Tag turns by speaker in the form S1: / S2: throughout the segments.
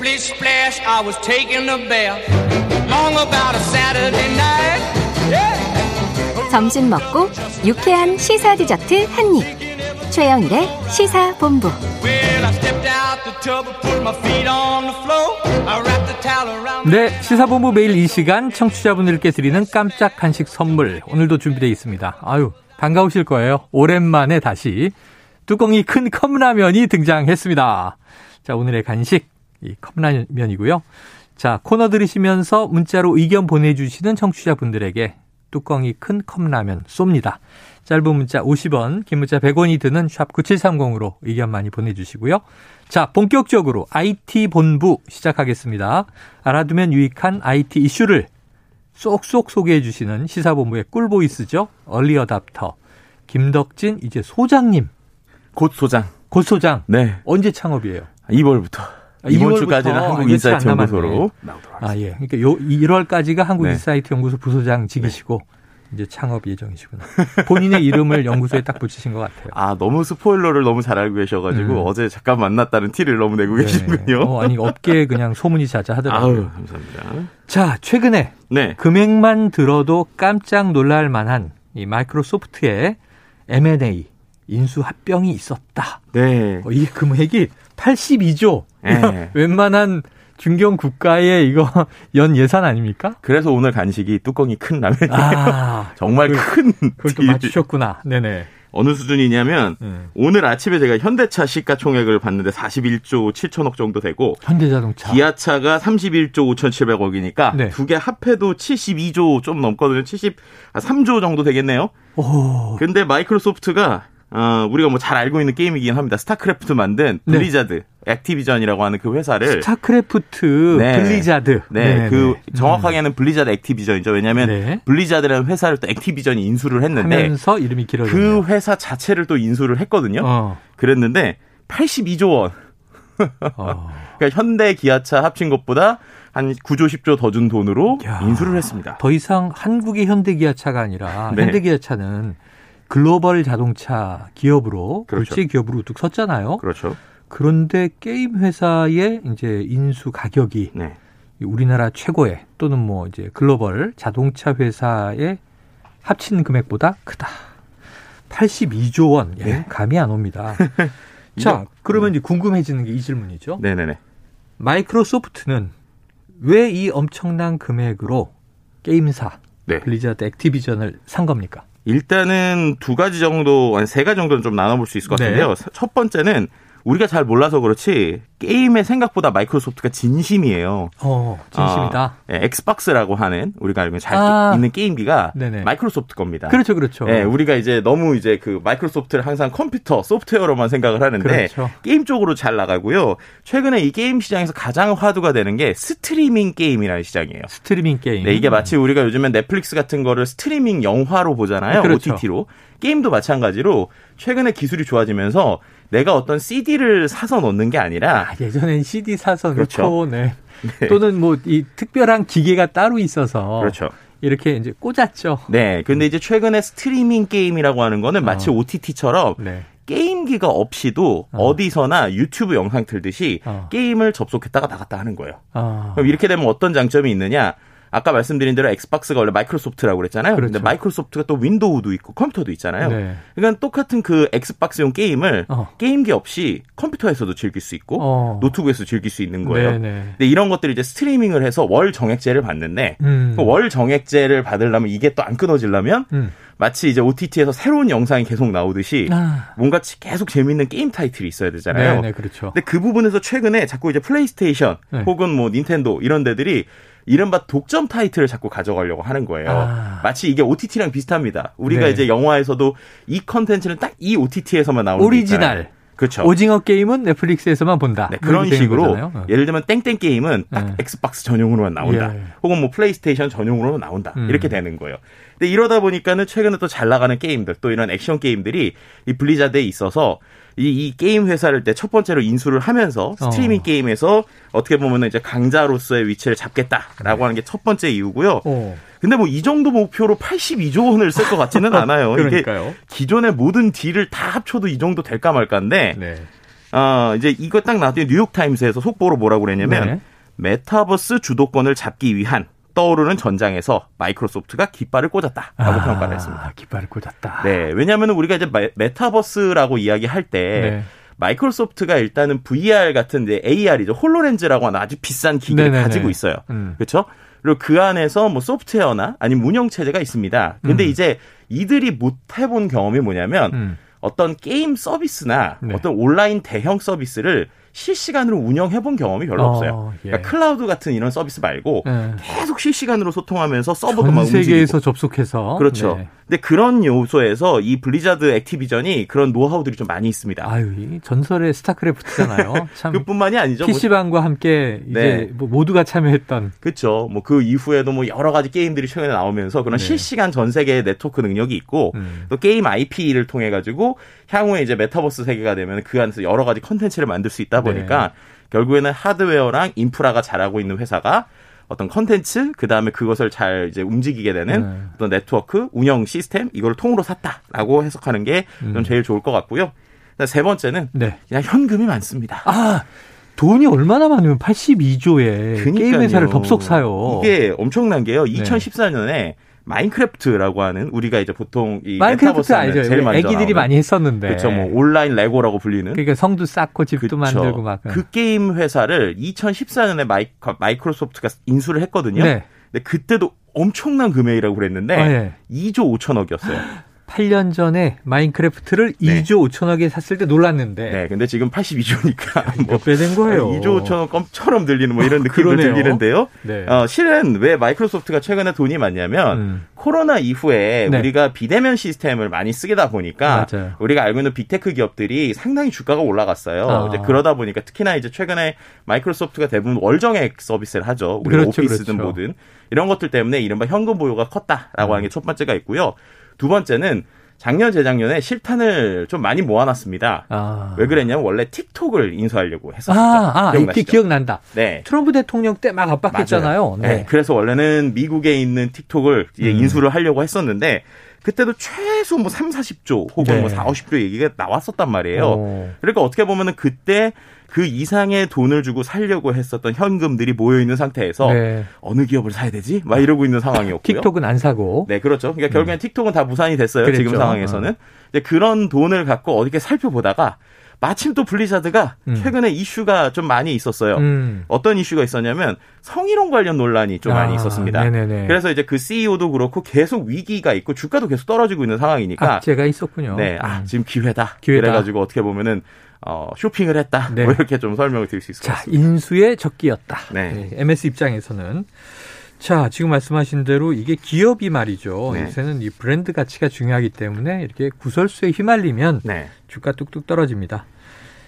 S1: Splish splash, I was taking a bath. Long about a Saturday night. Yeah.
S2: 점심 먹고 유쾌한 시사 디저트 한 입. 최영일의 시사 본부.
S1: Well, I stepped out the tub and put my feet on the floor. I wrapped the towel around.
S3: 네, 시사본부 매일 이 시간 청취자분들께 드리는 깜짝 간식 선물 오늘도 준비되어 있습니다. 아유, 반가우실 거예요. 오랜만에 다시 뚜껑이 큰 컵라면이 등장했습니다. 자, 오늘의 간식 이 컵라면이고요. 자, 코너 들으시면서 문자로 의견 보내주시는 청취자분들에게 뚜껑이 큰 컵라면 쏩니다. 짧은 문자 50원, 긴 문자 100원이 드는 샵 9730으로 의견 많이 보내주시고요. 자, 본격적으로 IT 본부 시작하겠습니다. 알아두면 유익한 IT 이슈를 쏙쏙 소개해 주시는 시사본부의 꿀보이스죠. 얼리어답터. 김덕진 이제 소장님.
S4: 곧 소장.
S3: 곧 소장.
S4: 네.
S3: 언제 창업이에요?
S4: 2월부터.
S3: 아,
S4: 이번
S3: 2월부터.
S4: 주까지는
S3: 아,
S4: 한국
S3: 며칠
S4: 인사이트
S3: 안 남았네.
S4: 연구소로.
S3: 아, 예. 그러니까 요 1월까지가 한국인사이트
S4: 네.
S3: 연구소 부소장 직이시고 이제 창업 예정이시구나. 본인의 이름을 연구소에 딱 붙이신 것 같아요.
S4: 아, 너무 스포일러를 너무 잘 알고 계셔가지고
S3: 음.
S4: 어제 잠깐 만났다는 티를 너무 내고 계시군요.
S3: 어, 아니 업계에 그냥 소문이 자자하더라고요.
S4: 아우, 감사합니다.
S3: 자, 최근에
S4: 네.
S3: 금액만 들어도 깜짝 놀랄 만한 이 마이크로소프트의 M&A 인수 합병이 있었다.
S4: 네.
S3: 어, 이 금액이 82조.
S4: 네.
S3: 웬만한 중견 국가의 이거 연 예산 아닙니까?
S4: 그래서 오늘 간식이 뚜껑이 큰 라면이
S3: 아,
S4: 정말 큰
S3: 그걸 또
S4: 딜.
S3: 맞추셨구나. 네네.
S4: 어느 수준이냐면
S3: 음.
S4: 오늘 아침에 제가 현대차 시가총액을 봤는데 41조 7천억 정도 되고
S3: 현대자동차.
S4: 기아차가 31조 5,700억이니까
S3: 네.
S4: 두개 합해도 72조 좀 넘거든요. 73조 정도 되겠네요.
S3: 오,
S4: 근데 마이크로소프트가 어, 우리가 뭐 잘 알고 있는 게임이긴 합니다. 스타크래프트 만든
S3: 네.
S4: 블리자드, 액티비전이라고 하는 그 회사를
S3: 스타크래프트,
S4: 네.
S3: 블리자드.
S4: 네,
S3: 네네.
S4: 그
S3: 음.
S4: 정확하게는 블리자드 액티비전이죠. 왜냐하면
S3: 네.
S4: 블리자드라는 회사를 또 액티비전이 인수를 했는데
S3: 하면서 이름이
S4: 그
S3: 길어졌네요.
S4: 회사 자체를 또 인수를 했거든요.
S3: 어.
S4: 그랬는데 82조 원.
S3: 어.
S4: 그러니까 현대 기아차 합친 것보다 한 9조 10조 더 준 돈으로
S3: 야.
S4: 인수를 했습니다.
S3: 더 이상 한국의 현대 기아차가 아니라
S4: 네.
S3: 현대 기아차는 글로벌 자동차 기업으로
S4: 그렇죠.
S3: 국제 기업으로 우뚝 섰잖아요.
S4: 그렇죠.
S3: 그런데 게임 회사의 이제 인수 가격이
S4: 네.
S3: 우리나라 최고의 또는 뭐 이제 글로벌 자동차 회사의 합친 금액보다 크다. 82조 원. 예,
S4: 네.
S3: 감이 안 옵니다. 자, 그러면 이제 궁금해지는 게 이 질문이죠.
S4: 네네네.
S3: 마이크로소프트는 왜 이 엄청난 금액으로 게임사
S4: 네.
S3: 블리자드 액티비전을 산 겁니까?
S4: 일단은 두 가지 정도, 한 세 가지 정도는 좀 나눠볼 수 있을 것
S3: 네.
S4: 같은데요. 첫 번째는 우리가 잘 몰라서 그렇지 게임에 생각보다 마이크로소프트가 진심이에요.
S3: 어, 진심이다.
S4: 아, 예, 엑스박스라고 하는 우리가 알고 있는 잘
S3: 아.
S4: 있는 게임기가
S3: 네네.
S4: 마이크로소프트 겁니다.
S3: 그렇죠, 그렇죠.
S4: 예, 우리가 이제 너무 이제 그 마이크로소프트를 항상 컴퓨터, 소프트웨어로만 생각을 하는데
S3: 그렇죠.
S4: 게임 쪽으로 잘 나가고요. 최근에 이 게임 시장에서 가장 화두가 되는 게 스트리밍 게임이라는 시장이에요.
S3: 스트리밍 게임.
S4: 네, 이게 마치 우리가 요즘엔 넷플릭스 같은 거를 스트리밍 영화로 보잖아요.
S3: 그렇죠.
S4: OTT로. 게임도 마찬가지로 최근에 기술이 좋아지면서 내가 어떤 CD를 사서 넣는 게 아니라
S3: 아, 예전엔 CD 사서
S4: 그렇죠.
S3: 넣고, 네.
S4: 네.
S3: 또는 뭐 이 특별한 기계가 따로 있어서
S4: 그렇죠.
S3: 이렇게 이제 꽂았죠.
S4: 네. 근데 이제 최근에 스트리밍 게임이라고 하는 거는 마치
S3: 어.
S4: OTT처럼
S3: 네.
S4: 게임기가 없이도
S3: 어.
S4: 어. 디서나 유튜브 영상 틀듯이
S3: 어.
S4: 게임을 접속했다가 나갔다 하는 거예요.
S3: 아,
S4: 그럼 이렇게 되면 어떤 장점이 있느냐? 아까 말씀드린 대로 엑스박스가 원래 마이크로소프트라고 그랬잖아요.
S3: 그렇죠.
S4: 근데 마이크로소프트가 또 윈도우도 있고 컴퓨터도 있잖아요.
S3: 네.
S4: 그러니까 똑같은 그 엑스박스용 게임을
S3: 어.
S4: 게임기 없이 컴퓨터에서도 즐길 수 있고
S3: 어.
S4: 노트북에서 즐길 수 있는 거예요.
S3: 네네.
S4: 근데 이런 것들을 이제 스트리밍을 해서 월 정액제를 받는데
S3: 음.
S4: 그 월 정액제를 받으려면 이게 또 안 끊어지려면
S3: 음.
S4: 마치 이제 OTT에서 새로운 영상이 계속 나오듯이
S3: 아.
S4: 뭔가 계속 재밌는 게임 타이틀이 있어야 되잖아요.
S3: 네네, 그렇죠.
S4: 근데 그 부분에서 최근에 자꾸 이제 플레이스테이션
S3: 네.
S4: 혹은 뭐 닌텐도 이런 데들이 이른바 독점 타이틀을 자꾸 가져가려고 하는 거예요.
S3: 아.
S4: 마치 이게 OTT랑 비슷합니다. 우리가
S3: 네.
S4: 이제 영화에서도 이 컨텐츠는 딱 이 OTT에서만 나오는 게
S3: 오리지널.
S4: 그렇죠.
S3: 오징어 게임은 넷플릭스에서만 본다.
S4: 네, 그런 식으로
S3: 거잖아요. 어.
S4: 예를 들면 땡땡 게임은 딱
S3: 네.
S4: 엑스박스 전용으로만 나온다.
S3: 예.
S4: 혹은 뭐 플레이스테이션 전용으로만 나온다.
S3: 음.
S4: 이렇게 되는 거예요. 근데 이러다 보니까는 최근에 또 잘 나가는 게임들, 또 이런 액션 게임들이 이 블리자드에 있어서 이, 이 게임 회사를 때 첫 번째로 인수를 하면서 스트리밍
S3: 어.
S4: 게임에서 어떻게 보면은 이제 강자로서의 위치를 잡겠다라고 하는 게 첫 번째 이유고요.
S3: 어.
S4: 근데 뭐 이 정도 목표로 82조 원을 쓸 것 같지는 않아요. 이게
S3: 그러니까요.
S4: 기존의 모든 딜을 다 합쳐도 이 정도 될까 말까인데
S3: 네.
S4: 어, 이제 이거 딱 나왔더니 뉴욕타임스에서 속보로 뭐라고 그랬냐면
S3: 네.
S4: 메타버스 주도권을 잡기 위한 떠오르는 전장에서 마이크로소프트가 깃발을 꽂았다라고
S3: 아,
S4: 평가를 했습니다.
S3: 깃발을 꽂았다.
S4: 네, 왜냐하면 우리가 이제 메- 메타버스라고 이야기할 때
S3: 네.
S4: 마이크로소프트가 일단은 VR 같은 이제 AR이죠. 홀로렌즈라고 하는 아주 비싼 기기를
S3: 네네네.
S4: 가지고 있어요.
S3: 음.
S4: 그렇죠? 그리고 그 안에서 뭐 소프트웨어나 아니면 운영 체제가 있습니다. 근데
S3: 음.
S4: 이제 이들이 못 해본 경험이 뭐냐면
S3: 음.
S4: 어떤 게임 서비스나
S3: 네.
S4: 어떤 온라인 대형 서비스를 실시간으로 운영해 본 경험이 별로
S3: 어,
S4: 없어요.
S3: 예.
S4: 그러니까 클라우드 같은 이런 서비스 말고
S3: 네.
S4: 계속 실시간으로 소통하면서 서버도 막
S3: 전 세계에서
S4: 움직이고
S3: 접속해서
S4: 그렇죠.
S3: 네.
S4: 근데 그런 요소에서 이 블리자드 액티비전이 그런 노하우들이 좀 많이 있습니다.
S3: 아유, 이 전설의 스타크래프트잖아요. 참
S4: 그뿐만이 아니죠. 뭐
S3: PC방과 함께 이제
S4: 네.
S3: 뭐 모두가 참여했던
S4: 그렇죠. 뭐 그 이후에도 뭐 여러 가지 게임들이 최근에 나오면서 그런
S3: 네.
S4: 실시간 전 세계 네트워크 능력이 있고
S3: 음.
S4: 또 게임 IP를 통해 가지고 향후에 이제 메타버스 세계가 되면 그 안에서 여러 가지 컨텐츠를 만들 수 있다 보니까
S3: 네.
S4: 결국에는 하드웨어랑 인프라가 잘하고 있는 회사가 어떤 컨텐츠 그 다음에 그것을 잘 이제 움직이게 되는
S3: 네.
S4: 어떤 네트워크 운영 시스템 이걸 통으로 샀다라고 해석하는 게 좀
S3: 음.
S4: 제일 좋을 것 같고요. 세 번째는
S3: 네.
S4: 그냥 현금이 많습니다.
S3: 아, 돈이 얼마나 많으면 82조에 게임
S4: 그러니까요.
S3: 회사를 덥석 사요.
S4: 이게 엄청난 게요.
S3: 네.
S4: 2014년에 마인크래프트라고 하는 우리가 이제 보통 이
S3: 마인크래프트 알죠.
S4: 제일 많이
S3: 애기들이
S4: 나오는
S3: 많이 했었는데.
S4: 그렇죠. 뭐 온라인 레고라고 불리는
S3: 그러니까 성도 쌓고 집도
S4: 그쵸.
S3: 만들고 막.
S4: 그 게임 회사를 2014년에 마이, 마이크로소프트가 인수를 했거든요.
S3: 네.
S4: 근데 그때도 엄청난 금액이라고 그랬는데
S3: 어, 예.
S4: 2조 5천억이었어요.
S3: 8년 전에 마인크래프트를
S4: 네.
S3: 2조 5천억에 샀을 때 놀랐는데
S4: 네. 근데 지금 82조니까 뭐
S3: 몇 배 된 거예요.
S4: 2조 5천억 껌처럼 들리는 뭐 이런 느낌을
S3: 그러네요.
S4: 들리는데요.
S3: 네.
S4: 어, 실은 왜 마이크로소프트가 최근에 돈이 많냐면
S3: 음.
S4: 코로나 이후에
S3: 네.
S4: 우리가 비대면 시스템을 많이 쓰게 되다 보니까
S3: 맞아요.
S4: 우리가 알고 있는 빅테크 기업들이 상당히 주가가 올라갔어요.
S3: 아.
S4: 이제 그러다 보니까 특히나 이제 최근에 마이크로소프트가 대부분 월정액 서비스를 하죠. 우리
S3: 그렇죠,
S4: 오피스든
S3: 그렇죠.
S4: 뭐든 이런 것들 때문에 이른바 현금 보유가 컸다라고
S3: 음.
S4: 하는 게 첫 번째가 있고요. 두 번째는 작년 재작년에 실탄을 좀 많이 모아놨습니다.
S3: 아.
S4: 왜 그랬냐면 원래 틱톡을 인수하려고 했었죠.
S3: 아, 아, 이게
S4: 기억나시죠?
S3: 기억난다.
S4: 네.
S3: 트럼프 대통령 때 막 압박했잖아요.
S4: 맞아요. 네. 그래서 원래는 미국에 있는 틱톡을
S3: 음.
S4: 인수를 하려고 했었는데 그때도 최소 뭐 3, 40조 혹은
S3: 네.
S4: 뭐 4, 50조 얘기가 나왔었단 말이에요.
S3: 어.
S4: 그러니까 어떻게 보면은 그때 그 이상의 돈을 주고 살려고 했었던 현금들이 모여 있는 상태에서
S3: 네.
S4: 어느 기업을 사야 되지? 막 이러고 있는 상황이었고요.
S3: 틱톡은 안 사고.
S4: 네, 그렇죠. 그러니까 결국엔 틱톡은 다 무산이 됐어요.
S3: 그랬죠.
S4: 지금 상황에서는. 이제 그런 돈을 갖고 어떻게 살펴보다가 마침 또 블리자드가
S3: 음.
S4: 최근에 이슈가 좀 많이 있었어요.
S3: 음.
S4: 어떤 이슈가 있었냐면 성희롱 관련 논란이 좀 많이
S3: 아,
S4: 있었습니다.
S3: 네네네.
S4: 그래서 이제 그 CEO도 그렇고 계속 위기가 있고 주가도 계속 떨어지고 있는 상황이니까
S3: 악재가 있었군요.
S4: 네, 아,
S3: 음.
S4: 지금 기회다.
S3: 기회다.
S4: 그래가지고 어떻게 보면은 어, 쇼핑을 했다.
S3: 네.
S4: 뭐 이렇게 좀 설명을 드릴 수 있을 것
S3: 자,
S4: 같습니다.
S3: 인수의 적기였다.
S4: 네.
S3: 네, MS 입장에서는. 자, 지금 말씀하신 대로 이게 기업이 말이죠.
S4: 네.
S3: 요새는 이 브랜드 가치가 중요하기 때문에 이렇게 구설수에 휘말리면
S4: 네.
S3: 주가 뚝뚝 떨어집니다.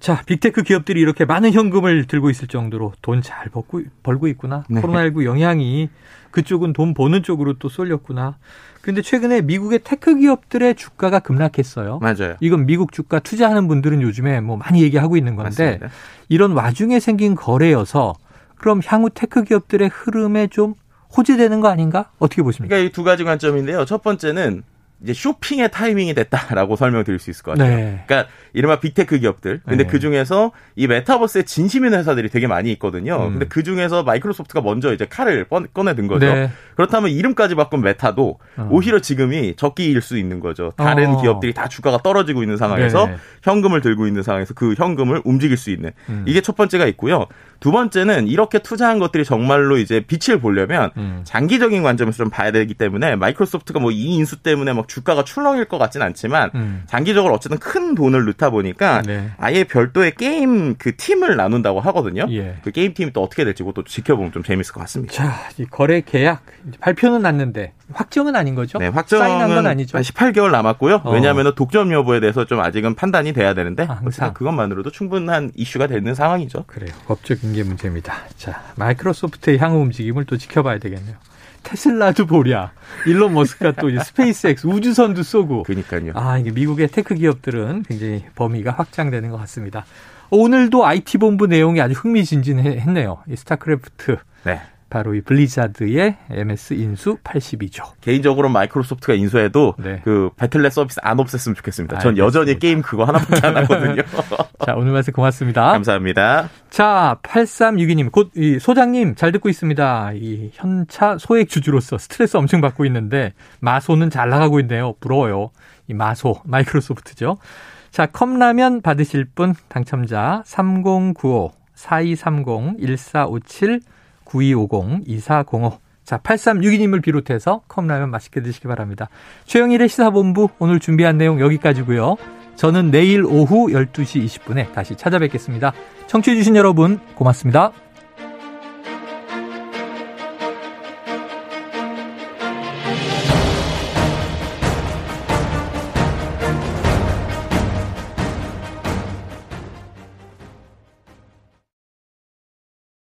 S3: 자, 빅테크 기업들이 이렇게 많은 현금을 들고 있을 정도로 돈 잘 벌고, 벌고 있구나.
S4: 네.
S3: 코로나19 영향이 그쪽은 돈 버는 쪽으로 또 쏠렸구나. 그런데 최근에 미국의 테크 기업들의 주가가 급락했어요.
S4: 맞아요.
S3: 이건 미국 주가 투자하는 분들은 요즘에 뭐 많이 얘기하고 있는 건데
S4: 맞습니다.
S3: 이런 와중에 생긴 거래여서 그럼 향후 테크 기업들의 흐름에 좀 호재되는 거 아닌가? 어떻게 보십니까?
S4: 그러니까 이 두 가지 관점인데요. 첫 번째는 이제 쇼핑의 타이밍이 됐다라고 설명드릴 수 있을 것 같아요.
S3: 네.
S4: 그러니까 이른바 빅테크 기업들. 근데
S3: 네.
S4: 그 중에서 이 메타버스에 진심인 회사들이 되게 많이 있거든요.
S3: 음.
S4: 근데 그 중에서 마이크로소프트가 먼저 이제 칼을 뻔- 꺼내든 거죠.
S3: 네.
S4: 그렇다면 이름까지 바꾼 메타도
S3: 어.
S4: 오히려 지금이 적기일 수 있는 거죠. 다른
S3: 어.
S4: 기업들이 다 주가가 떨어지고 있는 상황에서
S3: 네.
S4: 현금을 들고 있는 상황에서 그 현금을 움직일 수 있는
S3: 음.
S4: 이게 첫 번째가 있고요. 두 번째는 이렇게 투자한 것들이 정말로 이제 빛을 보려면
S3: 음.
S4: 장기적인 관점에서 좀 봐야 되기 때문에 마이크로소프트가 뭐 이 인수 때문에 막 주가가 출렁일 것 같진 않지만
S3: 음.
S4: 장기적으로 어쨌든 큰 돈을 넣다 보니까
S3: 네.
S4: 아예 별도의 게임 그 팀을 나눈다고 하거든요.
S3: 예.
S4: 그 게임 팀이 또 어떻게 될지 그것도 지켜보면 좀 재밌을 것 같습니다.
S3: 자, 이 거래 계약 발표는 났는데 확정은 아닌 거죠?
S4: 네,
S3: 사인한 건
S4: 확정은
S3: 아니죠.
S4: 18개월 남았고요.
S3: 어.
S4: 왜냐하면 독점 여부에 대해서 좀 아직은 판단이 돼야 되는데
S3: 아, 항상.
S4: 그것만으로도 충분한 이슈가 되는 상황이죠.
S3: 그래요. 법적인 게 문제입니다. 자, 마이크로소프트의 향후 움직임을 또 지켜봐야 되겠네요. 테슬라도 보랴. 일론 머스크가 또 스페이스X 우주선도 쏘고.
S4: 그러니까요.
S3: 아, 이게 미국의 테크 기업들은 굉장히 범위가 확장되는 것 같습니다. 오늘도 IT 본부 내용이 아주 흥미진진했네요. 이 스타크래프트
S4: 네.
S3: 바로 이 블리자드의 MS 인수 82조.
S4: 개인적으로 마이크로소프트가 인수해도 네. 그 배틀넷 서비스 안 없앴으면 좋겠습니다. 전 알겠습니다. 여전히 게임 그거 하나밖에 안 하거든요.
S3: 자, 오늘 말씀 고맙습니다.
S4: 감사합니다.
S3: 자, 8362님, 곧 이 소장님 잘 듣고 있습니다. 이 현차 소액 주주로서 스트레스 엄청 받고 있는데 마소는 잘 나가고 있네요. 부러워요. 이 마소 마이크로소프트죠. 자, 컵라면 받으실 분 당첨자 3095 4230 1457 9250 2405 자, 8362님을 비롯해서 컵라면 맛있게 드시기 바랍니다. 최영일의 시사본부 오늘 준비한 내용 여기까지고요. 저는 내일 오후 12시 20분에 다시 찾아뵙겠습니다. 청취해주신 여러분 고맙습니다.